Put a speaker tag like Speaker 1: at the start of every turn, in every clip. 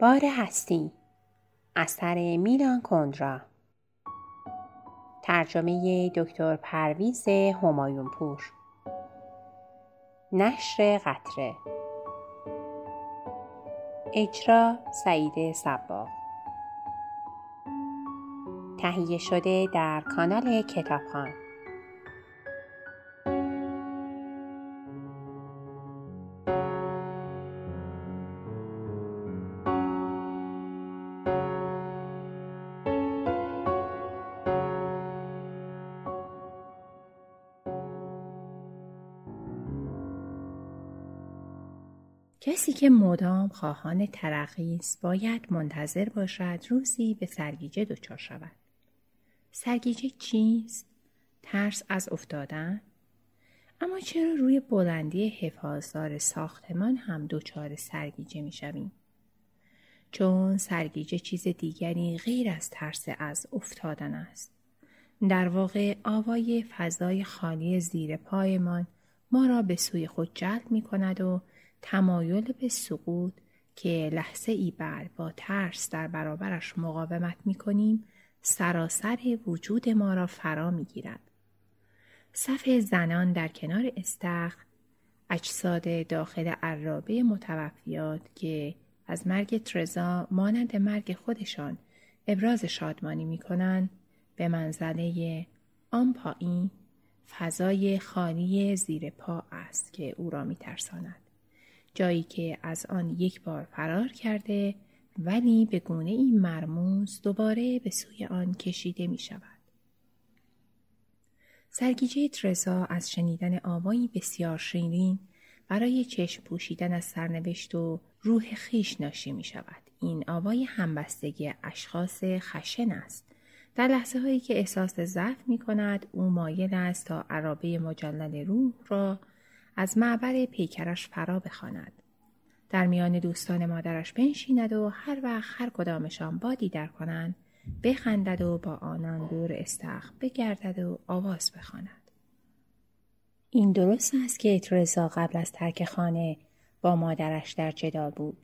Speaker 1: بار هستی. اثر میلان کندرا. ترجمه دکتر پرویز همایون پور نشر قطره. اجرا سعید سبا تهیه شده در کانال کتابخان
Speaker 2: که مدام خواهان ترقی است باید منتظر باشد روزی به سرگیجه دچار شود. سرگیجه چیست؟ ترس از افتادن؟ اما چرا روی بلندی حفاظدار ساختمان هم دچار سرگیجه می‌شویم چون سرگیجه چیز دیگری غیر از ترس از افتادن است. در واقع آوای فضای خالی زیر پایمان ما را به سوی خود جلب می کند و تمایل به سقوط که لحظه ای بعد با ترس در برابرش مقاومت می کنیم سراسر وجود ما را فرا می گیرد. صف زنان در کنار استخر اجساد داخل عرابه متوفیات که از مرگ ترزا مانند مرگ خودشان ابراز شادمانی می کنند به منزله آن پایین فضای خالی زیر پا است که او را می ترساند. جایی که از آن یک بار فرار کرده ولی به گونه این مرموز دوباره به سوی آن کشیده می شود. سرگیجه ترزا از شنیدن آوایی بسیار شیرین برای چشم پوشیدن از سرنوشت و روح خیش ناشی می شود. این آوای همبستگی اشخاص خشن است. در لحظه هایی که احساس ضعف می کند او مایل است تا عرابه مجلل روح را از معبر پیکرش فرا بخواند. در میان دوستان مادرش بنشیند و هر وقت هر کدامشان بادی در کنند بخندد و با آنان دور استخ بگردد و آواز بخواند. این درست است که ترزا قبل از ترک خانه با مادرش در جدال بود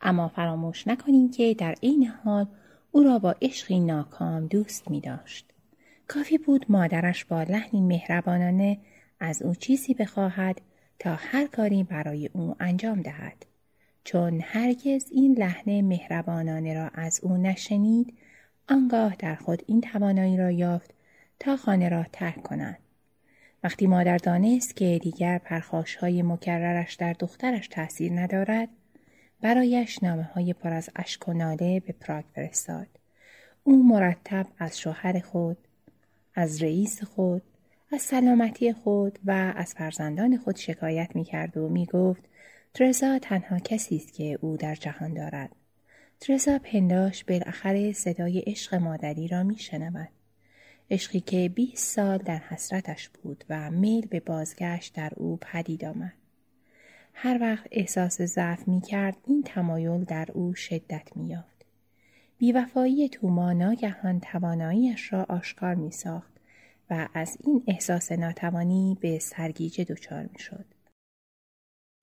Speaker 2: اما فراموش نکنیم که در عین حال او را با عشقی ناکام دوست می داشت. کافی بود مادرش با لحنی مهربانانه از او چیزی بخواهد تا هر کاری برای او انجام دهد. چون هرگز این لحن مهربانانه را از او نشنید آنگاه در خود این توانایی را یافت تا خانه را ترک کند. وقتی مادر دانست که دیگر پرخاش های مکررش در دخترش تاثیر ندارد برایش نامه های پر از اشک و ناله به پراگ فرستاد. او مرتب از شوهر خود، از رئیس خود، از سلامتی خود و از فرزندان خود شکایت می کرد و می گفت ترزا تنها کسی است که او در جهان دارد. ترزا پنداش بالاخره صدای عشق مادری را می شنود. عشقی که 20 سال در حسرتش بود و میل به بازگشت در او پدید آمد. هر وقت احساس ضعف می کرد این تمایل در او شدت می یافت. بیوفایی توما ناگهان تواناییش را آشکار می ساخت و از این احساس ناتوانی به سرگیجه دچار می شد.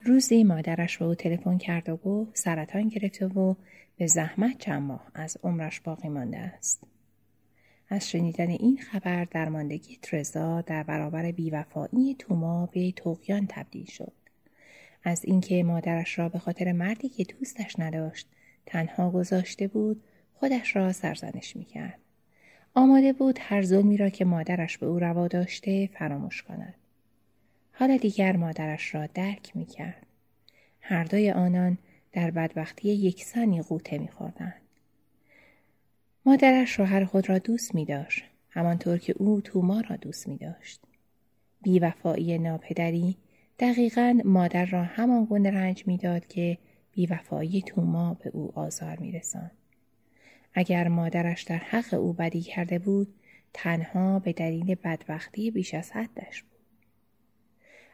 Speaker 2: روزی مادرش به او تلفن کرد و گفت سرطان گرفته و به زحمت چند ماه از عمرش باقی مانده است. از شنیدن این خبر درماندگی ترزا در برابر بیوفایی توما به توقیان تبدیل شد. از اینکه مادرش را به خاطر مردی که دوستش نداشت تنها گذاشته بود خودش را سرزنش می‌کرد. آماده بود هر ظلمی را که مادرش به او روا داشته فراموش کند. حالا دیگر مادرش را درک می کرد. هر دوی آنان در بدبختی یکسانی قوطه می خوردن. مادرش شوهر خود را دوست می داشت. همانطور که او توما را دوست می داشت. بیوفایی ناپدری دقیقا مادر را همان گونه رنج می‌داد که بیوفایی توما به او آزار می رسان. اگر مادرش در حق او بدی کرده بود تنها به دلیل بدبختی بیش از حدش بود.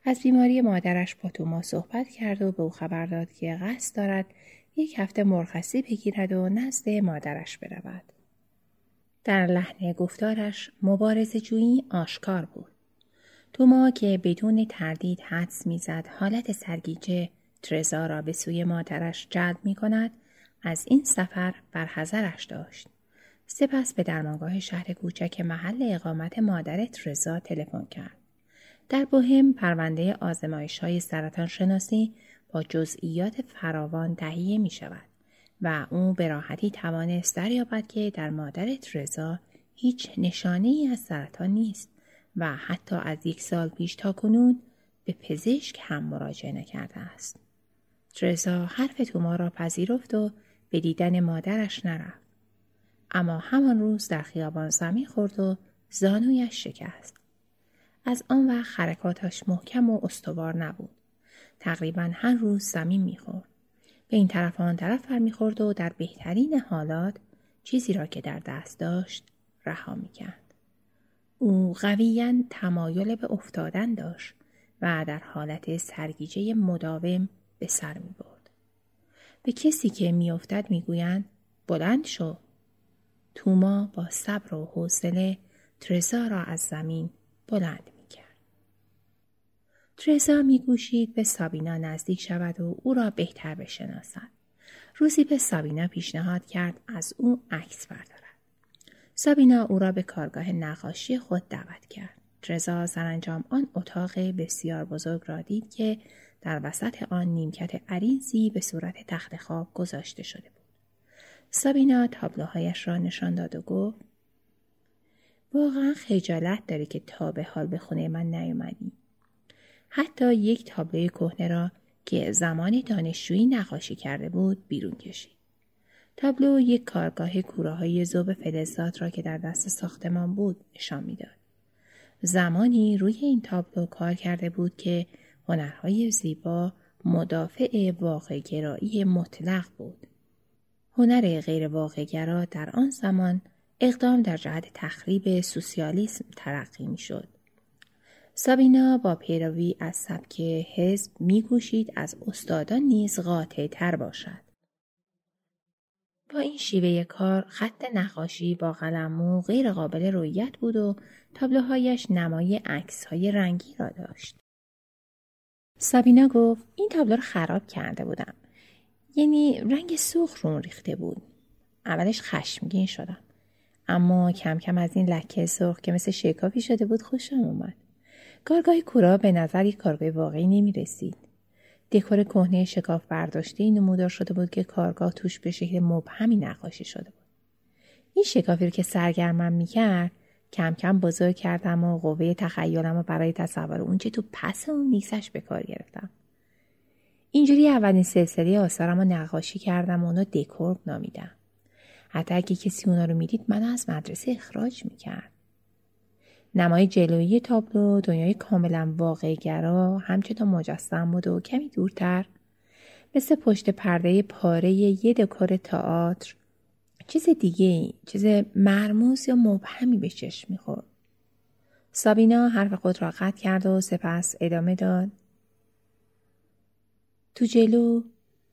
Speaker 2: از بیماری مادرش با توما صحبت کرد و به او خبر داد که قصد دارد یک هفته مرخصی بگیرد و نزد مادرش برود. در لحن گفتارش مبارز جویی آشکار بود. توما که بدون تردید حدس می‌زد حالت سرگیجه ترزا را به سوی مادرش جلب می کند از این سفر برحضرش داشت. سپس به درمانگاه شهر کوچک محل اقامت مادر ترزا تلفن کرد. در بوهم پرونده آزمایش های سرطان شناسی با جزئیات فراوان تهیه می شود و او به راحتی توانست دریابد که در مادر ترزا هیچ نشانه ای از سرطان نیست و حتی از یک سال پیش تا کنون به پزشک هم مراجعه نکرده است. ترزا حرف توما را پذیرفت و به دیدن مادرش نرفت. اما همان روز در خیابان زمین خورد و زانویش شکست. از آن وقت حرکاتش محکم و استوار نبود. تقریبا هر روز زمین می‌خورد. به این طرف آن طرف می‌خورد و در بهترین حالات چیزی را که در دست داشت رها می‌کرد. او قویا تمایل به افتادن داشت و در حالت سرگیجه مداوم به سر می برد. به کسی که میافتد می‌گویند بلند شو. توما با صبر و حوصله ترزا را از زمین بلند می‌کرد. ترزا میگوشید به سابینا نزدیک شود و او را بهتر بشناسد. روزی به سابینا پیشنهاد کرد از او عکس بردارد. سابینا او را به کارگاه نقاشی خود دعوت کرد. رضا سرانجام آن اتاق بسیار بزرگ را دید که در وسط آن نیمکت عریضی به صورت تخت خواب گذاشته شده بود. سابینا تابلوهایش را نشان داد و گفت واقعا خجالت داری که تا به حال به خونه من نیومدی. حتی یک تابلوی کهنه را که زمان دانشجویی نقاشی کرده بود بیرون کشید. تابلو یک کارگاه کوره های زوب فلزات را که در دست ساختمان بود نشان می‌داد. زمانی روی این تابلو کار کرده بود که هنرهای زیبا مدافع واقع گرایی مطلق بود. هنر غیر واقعگرا در آن زمان اقدام در جهت تخریب سوسیالیسم ترقی می شد. سابینا با پیروی از سبک حزب میگوشید از استادان نیز قاطع تر باشد. با این شیوه کار خط نقاشی با قلمو غیر قابل رویت بود و تابلوهایش نمای عکس های رنگی را داشت. سابینا گفت این تابلو رو خراب کرده بودم. یعنی رنگ سرخ رو ریخته بود. اولش خشمگین شدم. اما کم کم از این لکه سرخ که مثل شکافی شده بود خوشم اومد. کارگاه کورا به نظر یک کارگاه واقعی نمی رسید. دکور کهنه شکاف برداشته این نمودار شده بود که کارگاه توش به شکل مبهمی نقاشی شده بود. این شکافی رو که سرگرمم می‌کرد کم کم بزرگ کردم و قوه تخیلم رو برای تصور اونچه تو پس اون نیسش به کار گرفتم. اینجوری اولین سلسله آثارم رو نقاشی کردم و اونو دکور نامیدم. حتی اگه کسی اونا رو می‌دید منو از مدرسه اخراج می‌کرد. نمای جلویی تابلو دنیای کاملا واقعگرا همچنان مجسم بود و کمی دورتر مثل پشت پرده پاره یه دکور تئاتر چیز دیگه چیز مرموز یا مبهمی به چشم می‌خورد. سابینا حرف خود را قطع کرد و سپس ادامه داد. تو جلو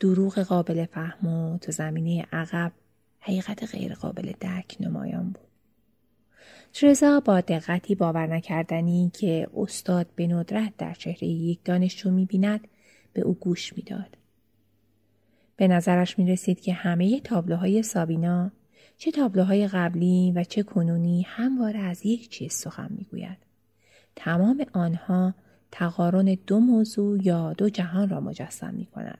Speaker 2: دروغ قابل فهم و تو زمینه عقب حقیقت غیر قابل درک نمایان بود. ترزا با دقتی باور نکردنی که استاد به ندرت در چهره یک دانشجو می‌بیند به او گوش می‌داد. به نظرش می رسید که همه تابلوهای سابینا چه تابلوهای قبلی و چه کنونی همواره از یک چیز سخن می‌گوید. تمام آنها تقارن دو موضوع یا دو جهان را مجسم می کند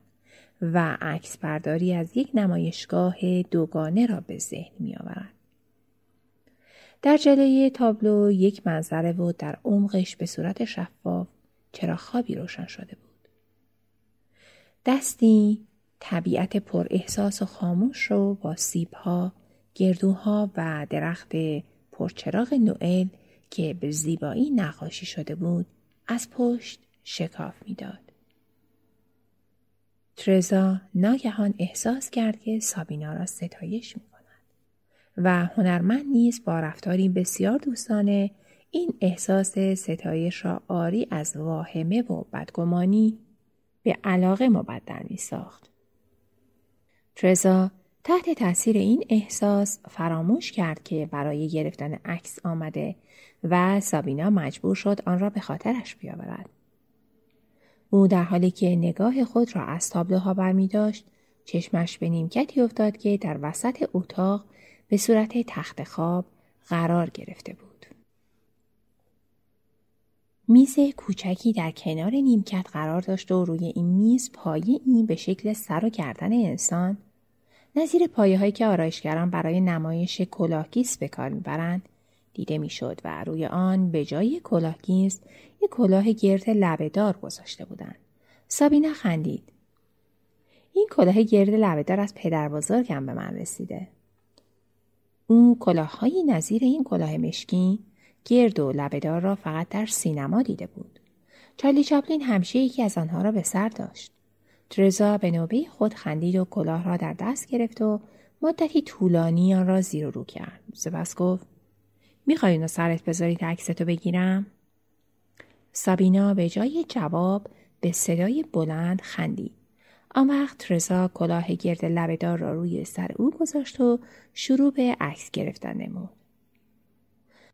Speaker 2: و عکس برداری از یک نمایشگاه دوگانه را به ذهن می آورد. در جلوی تابلو یک منظره بود در عمقش به صورت شفاف چرا خوابی روشن شده بود. دستی طبیعت پر احساس و خاموش رو با سیبها، گردوها و درخت پرچراغ نوئل که به زیبایی نقاشی شده بود از پشت شکاف می‌داد. ترزا ناگهان احساس کرد که سابینا را ستایش می و هنرمند نیز با رفتاری بسیار دوستانه این احساس ستایش را آری از واهمه و بدگمانی به علاقه مبدل می ساخت. ترزا تحت تاثیر این احساس فراموش کرد که برای گرفتن عکس آمده و سابینا مجبور شد آن را به خاطرش بیاورد. او در حالی که نگاه خود را از تابلوها برمی داشت چشمش به نیمکتی افتاد که در وسط اتاق به صورت تخت خواب قرار گرفته بود. میز کوچکی در کنار نیمکت قرار داشت و روی این میز پایه این به شکل سر و گردن انسان نظیر پایه هایی که آرایشگران برای نمایش کلاهگیس به کار می‌برند دیده می‌شد و روی آن به جای کلاهگیس یک کلاه گرد لبهدار گذاشته بودند. سابینا خندید. این کلاه گرد لبهدار از پدر بزرگم به من رسیده. او کلاههایی نظیر این کلاه مشکی گرد و لبهدار را فقط در سینما دیده بود. چارلی چاپلین همیشه یکی از آنها را به سر داشت. ترزا به نوبه خود خندید و کلاه را در دست گرفت و مدتی طولانی آن را زیر و رو کرد. سپس گفت می‌خوای اینو سرت بذاری عکستو بگیرم؟ سابینا به جای جواب به صدای بلند خندید. آن وقت ترزا کلاه گرد لبهدار را روی سر او گذاشت و شروع به عکس گرفتن نمود.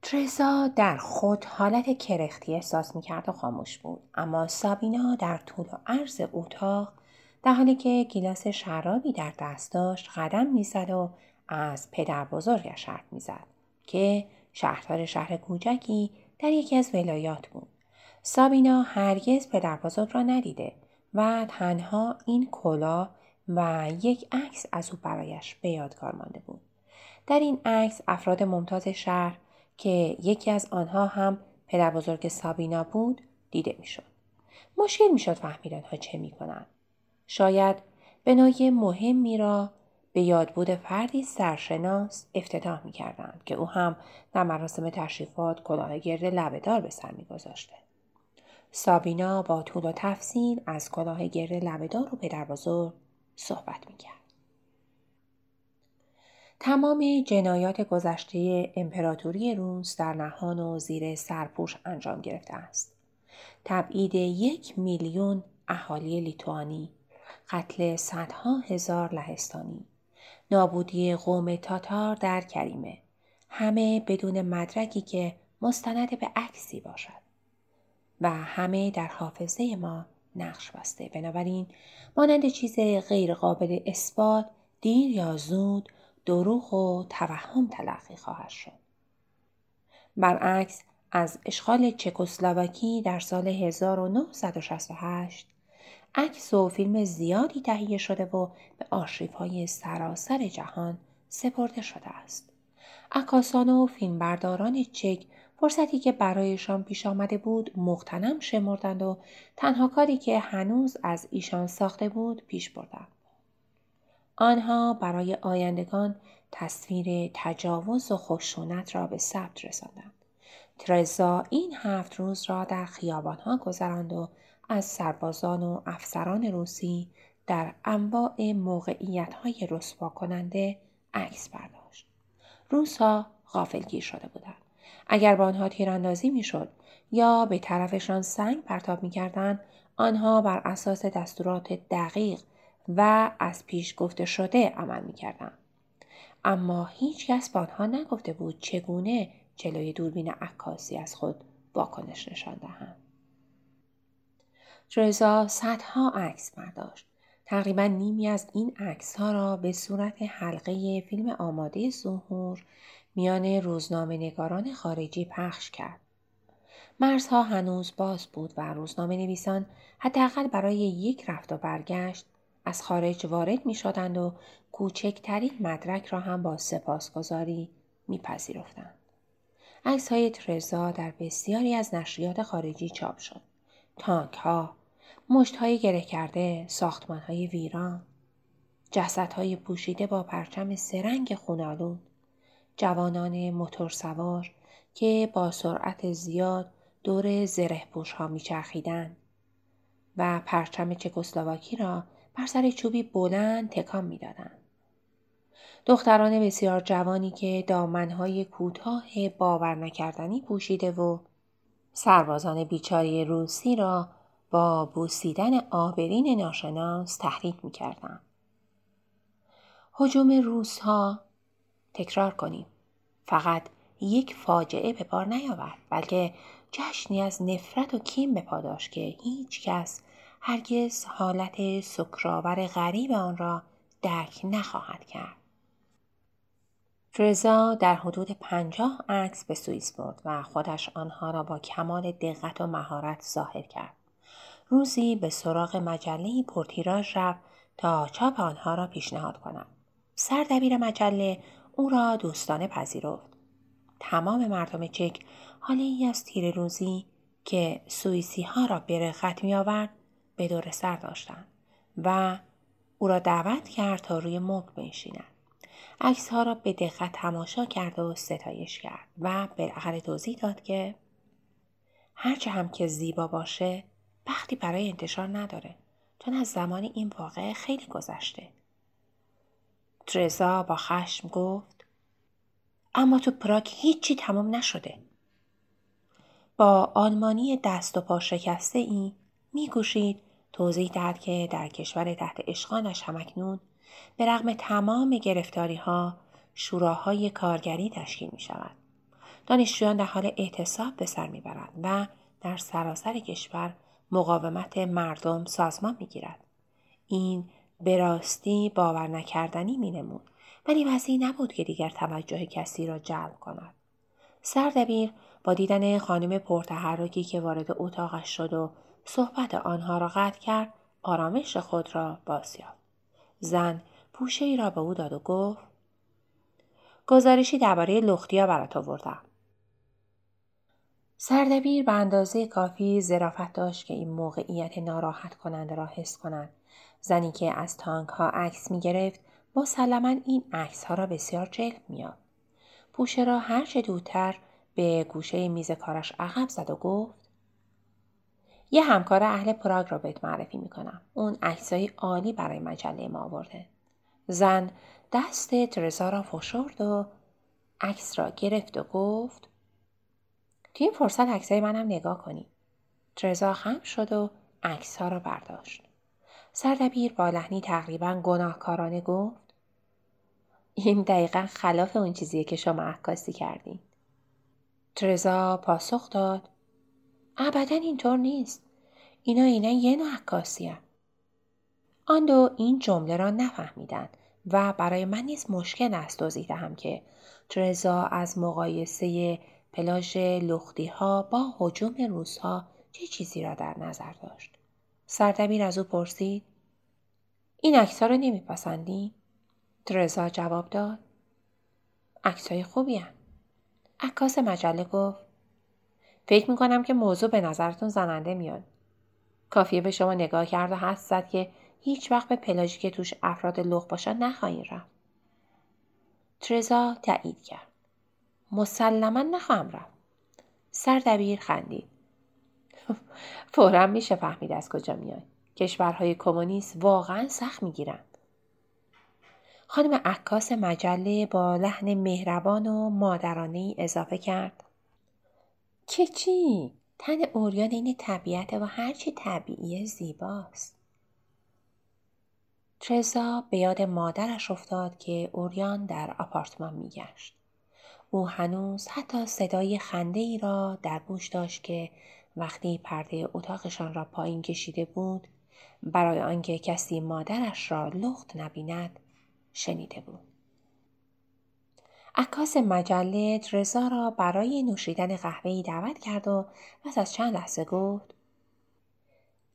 Speaker 1: ترزا در خود حالت کرختی احساس می‌کرد و خاموش بود اما سابینا در طول و عرض اتاق در حالی که گیلاس شرابی در دست داشت قدم می‌زد و از پدر بزرگش حرف می‌زد که شهردار شهر کوچکی در یکی از ولایات بود. سابینا هرگز پدر بزرگ را ندیده و تنها این کلا و یک عکس از او برایش به یادگار مانده بود. در این عکس افراد ممتاز شهر که یکی از آنها هم پدر بزرگ سابینا بود دیده می‌شد. مشکل می‌شد فهمید آنها چه می‌کنند. شاید بنای مهمی را به یادبود فردی سرشناس افتتاح می کردند که او هم در مراسم تشریفات کلاه گرد لبهدار به سر میگذاشته. سابینا با طول و تفصیل از کلاه گرد لبهدار و پدر بزرگ صحبت می کرد. تمام جنایات گذشته امپراتوری روس در نهان و زیر سرپوش انجام گرفته است. تبعید یک میلیون اهالی لیتوانی، قتل صدها هزار لهستانی، نابودی قوم تاتار در کریمه، همه بدون مدرکی که مستند به عکسی باشد و همه در حافظه ما نقش بسته بنابراین مانند چیز غیر قابل اثبات دیر یا زود دروغ و توهم تلقی خواهد شد. برعکس از اشغال چکسلواکی در سال 1968 عکس و فیلم زیادی تهیه شده و به آرشیف های سراسر جهان سپرده شده است. عکاسان و فیلمبرداران چک فرصتی که برایشان پیش آمده بود مختنم شمردند و تنها کاری که هنوز از ایشان ساخته بود پیش بردند. آنها برای آیندگان تصویر تجاوز و خشونت را به ثبت رساندند. ترزا این هفت روز را در خیابانها گذراند و از سربازان و افسران روسی در انواع موقعیت های رسوا کننده عکس برداشت. روس ها غافلگیر شده بودند. اگر با آنها تیراندازی می‌شد یا به طرفشان سنگ پرتاب می‌کردند آنها بر اساس دستورات دقیق و از پیش گفته شده عمل می‌کردند اما هیچ کس به آنها نگفته بود چگونه جلوی دوربین عکاسی از خود واکنش نشان دهند ترزا صدها عکس برداشت. تقریبا نیمی از این عکس ها را به صورت حلقه فیلم آماده ظهور میان روزنامه نگاران خارجی پخش کرد. مرزها هنوز باز بود و روزنامه نویسان حداقل برای یک رفت و برگشت از خارج وارد می شدند و کوچکترین مدرک را هم با سپاسگزاری میپذیرفتند. عکس های ترزا در بسیاری از نشریات خارجی چاپ شد. تانک ها، مشت های گره کرده، ساختمان های ویران، جسد های پوشیده با پرچم سرنگ خونالود، جوانان موتور سوار که با سرعت زیاد دور زره پوش ها میچرخیدند و پرچم چکسلواکی را بر سر چوبی بلند تکان می‌دادند. دختران بسیار جوانی که دامنهای کوتاه باور نکردنی پوشیده و سربازان بیچاری روسی را با بوسیدن آبرین ناشناس تحریک می‌کردند. حجوم روس ها تکرار کنیم فقط یک فاجعه به بار نیاورد بلکه جشنی از نفرت و کین به پاداش که هیچ کس هرگز حالت سکراور غریب آن را دک نخواهد کرد. ترزا در حدود پنجاه عکس به سوئیس برد و خودش آنها را با کمال دقت و مهارت ظاهر کرد. روزی به سراغ مجله پرتیراژ رفت تا چاپ آنها را پیشنهاد کند. سردبیر مجله او را دوستانه پذیرفت. تمام مردم چک حالی از تیر روزی که سوئیسی ها را به رقت می آورد به دور سر داشتند و او را دعوت کرد تا روی مبل بنشیند. عکس ها را به دقت تماشا کرد و ستایش کرد و بالاخره توضیح داد که هرچه هم که زیبا باشه وقتی برای انتشار نداره چون از زمان این واقعه خیلی گذشته. ترزا با خشم گفت اما تو پراک هیچی تمام نشده. با آلمانی دست و پا شکسته ای می توضیح داد که در کشور تحت اشغالش همکنون به رغم تمام گرفتاری ها شوراهای کارگری تشکیل می شود. دانشجویان در حال اعتصاب به سر می‌برند و در سراسر کشور مقاومت مردم سازمان می گیرد. این به راستی باور نکردنی می نمود ولی وضعی نبود که دیگر توجه کسی را جلب کند. سردبیر با دیدن خانم پرتحرکی که وارد اتاقش شد و صحبت آنها را قطع کرد آرامش خود را باز یافت. زن پوشه ای را به او داد و گفت گزارشی درباره لختیا برات آوردم. سردبیر به اندازه کافی ظرافت داشت که این موقعیت ناراحت کننده را حس کند. زنی که از تانک ها عکس می گرفت مسلما این عکس ها را بسیار جلب میاد. پوشه را هرچه دورتر به گوشه میز کارش عقب زد و گفت یه همکار اهل پراگ را بهت معرفی می‌کنم. اون عکسای عالی برای مجله ما آورده. زن دست ترزا را فشرد و عکس را گرفت و گفت تو این فرصت عکسای منم نگاه کنی. ترزا خم شد و عکس ها را برداشت. سردبیر با لحنی تقریبا گناهکارانه گفت این دقیقا خلاف اون چیزیه که شما عکاسی کردین. ترزا پاسخ داد ابدا اینطور نیست. اینا اینا یه نوع عکاسی آن دو این جمله را نفهمیدند و برای من نیز مشکل است توضیح دهم که ترزا از مقایسه پلاژ لختی ها با حجوم روزها چه چیزی را در نظر داشت. سردبیر از او پرسید این عکس را نمیپسندی؟ ترزا جواب داد عکسهای خوبی هم. عکاس مجله گفت فکر می‌کنم که موضوع به نظرتون زننده میاد. کافیه به شما نگاه کرد و حس زد که هیچ وقت به پلاژی که توش افراد لخ باشن نخواهید رفت. ترزا تایید کرد. مسلما نخواهم رفت. سردبیر خندید. فورا میشه فهمید از کجا میاد. کشورهای کمونیست واقعا سخت می‌گیرند. خانم عکاس مجله با لحن مهربان و مادرانه ای اضافه کرد. که چی؟ تن اوریان این طبیعت و هرچی طبیعی زیباست. ترزا به یاد مادرش افتاد که اوریان در آپارتمان میگشت. او هنوز حتی صدای خنده ای را در گوش داشت که وقتی پرده اتاقشان را پایین کشیده بود برای آنکه کسی مادرش را لخت نبیند شنیده بود. عکاس مجله رضا را برای نوشیدن قهوه‌ای دعوت کرد و پس از چند لحظه گفت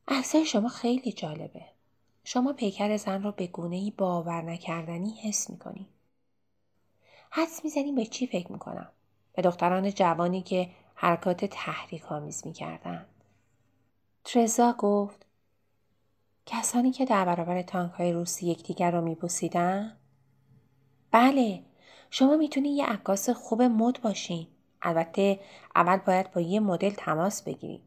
Speaker 1: عکسای شما خیلی جالبه. شما پیکر زن را به گونه باور نکردنی حس می‌کنی. حدس می‌زنیم به چی فکر می‌کنم؟ به دختران جوانی که حرکات تحریک آمیز می‌کردن. ترزا گفت کسانی که در برابر تانک های روسی یکدیگر را میبوسیدن؟ بله شما می‌تونی یه عکاس خوب مد باشین. البته اول باید با یه مدل تماس بگیری.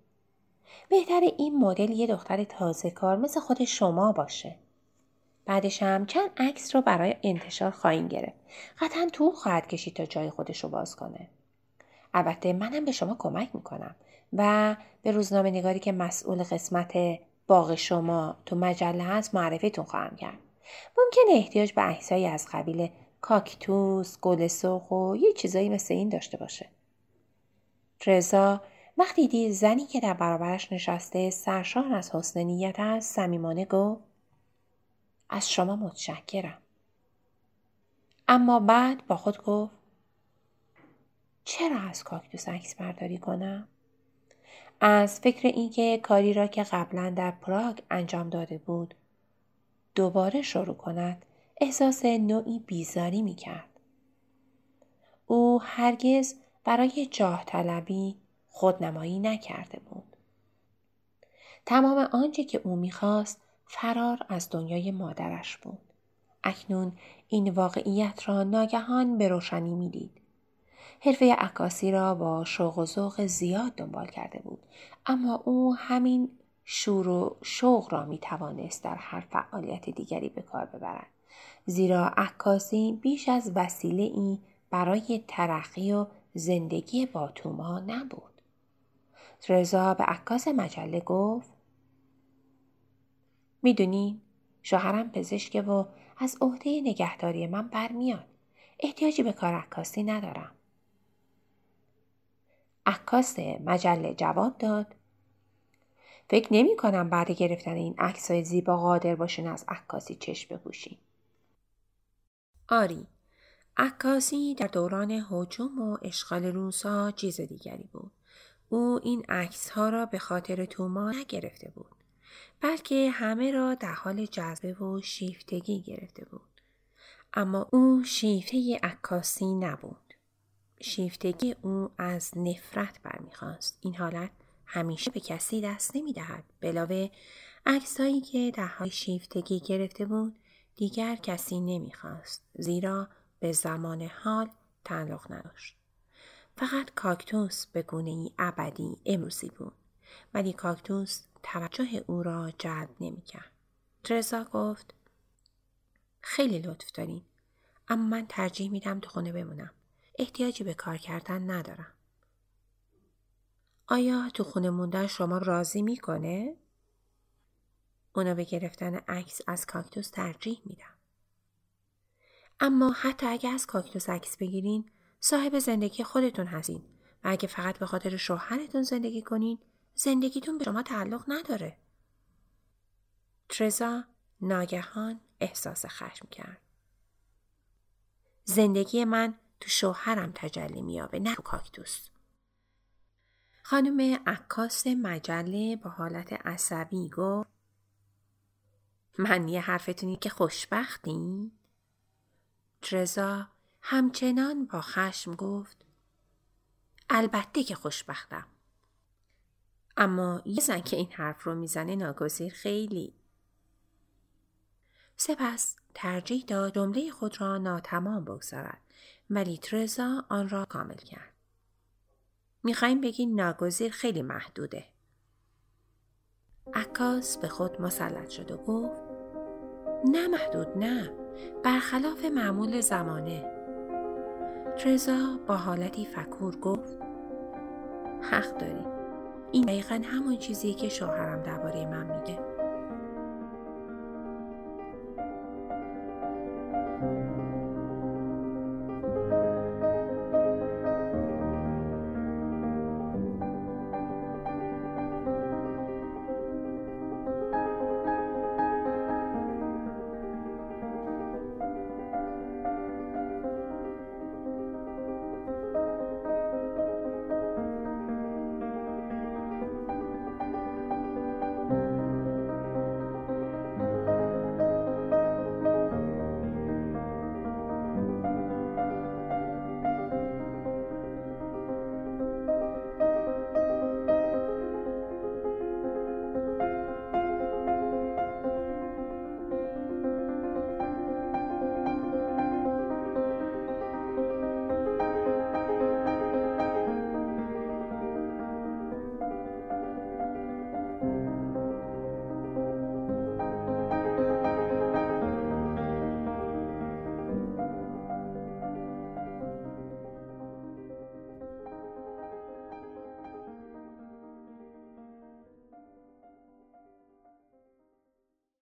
Speaker 1: بهتر این مدل یه دختر تازه کار مثل خود شما باشه. بعدش هم چند عکس رو برای انتشار خواهیم گرفت. قطعا تو خواهد کشید تا جای خودش رو باز کنه. البته منم به شما کمک می‌کنم و به روزنامه نگاری که مسئول قسمت باغ شما تو مجله هست معرفتون خواهم کرد. ممکنه احتیاج به عکسهایی از قبیل کاکتوس، گل سرخ و یه چیزایی مثل این داشته باشه. رضا وقتی دید زنی که در برابرش نشسته سرشار از حسن نیت است صمیمانه گفت از شما متشکرم. اما بعد با خود گفت چرا از کاکتوس عکس برداری کنم؟ از فکر اینکه کاری را که قبلا در پراگ انجام داده بود دوباره شروع کند احساس نوعی بیزاری می کرد. او هرگز برای جاه طلبی خودنمایی نکرده بود. تمام آنچه که او می‌خواست فرار از دنیای مادرش بود. اکنون این واقعیت را ناگهان به روشنی می‌دید. حرفه عکاسی را با شوق و ذوق زیاد دنبال کرده بود اما او همین شور و شوق را می توانست در هر فعالیت دیگری به کار ببرد زیرا عکاسی بیش از وسیله ای برای ترقی و زندگی با توما نبود. رضا به عکاس مجله گفت می‌دونی شوهرم پزشکه و از عهده نگهداری من برمیاد. احتیاجی به کار عکاسی ندارم. عکاس مجله جواب داد فکر نمی کنم بعد گرفتن این عکس های زیبا قادر باشین از عکاسی چشم بپوشین. آری عکاسی در دوران حجوم و اشغال روسا چیز دیگری بود. او این عکس ها را به خاطر توما نگرفته بود. بلکه همه را در حال جذبه و شیفتگی گرفته بود. اما او شیفته عکاسی نبود. شیفتگی او از نفرت برمیخواست این حالت همیشه به کسی دست نمی‌دهد بلاوه عکسهایی که در حال شیفتگی گرفته بود دیگر کسی نمی‌خواست زیرا به زمان حال تعلق نداشت فقط کاکتوس به گونه ای ابدی امروزی بود ولی کاکتوس توجه او را جلب نمی‌کرد ترزا گفت خیلی لطف دارین اما من ترجیح میدم تو خونه بمونم احتیاجی به کار کردن ندارم. آیا تو خونه موندن شما راضی می‌کنه؟ اونا به گرفتن عکس از کاکتوس ترجیح میدم. اما حتی اگه از کاکتوس عکس بگیرین صاحب زندگی خودتون هستین و اگه فقط به خاطر شوهرتون زندگی کنین زندگیتون به شما تعلق نداره. ترزا ناگهان احساس خشم کرد. زندگی من تو شوهرم تجلی میابه نه تو کاکتوس خانم عکاس مجله با حالت عصبی گفت من یه حرفتونی که خوشبختی؟ ترزا همچنان با خشم گفت البته که خوشبختم. اما یه زن که این حرف رو می‌زنه ناگزیر خیلی. سپس ترجیح داد جمله خود را ناتمام بگذارد ولی ترزا آن را کامل کرد. می‌خوایم بگین ناگزیر خیلی محدوده. عکاس به خود مسلط شد و گفت نه محدود نه. برخلاف معمول زمانه. ترزا با حالتی فکور گفت حق داری. این دقیقا همون چیزی که شوهرم درباره من میگه.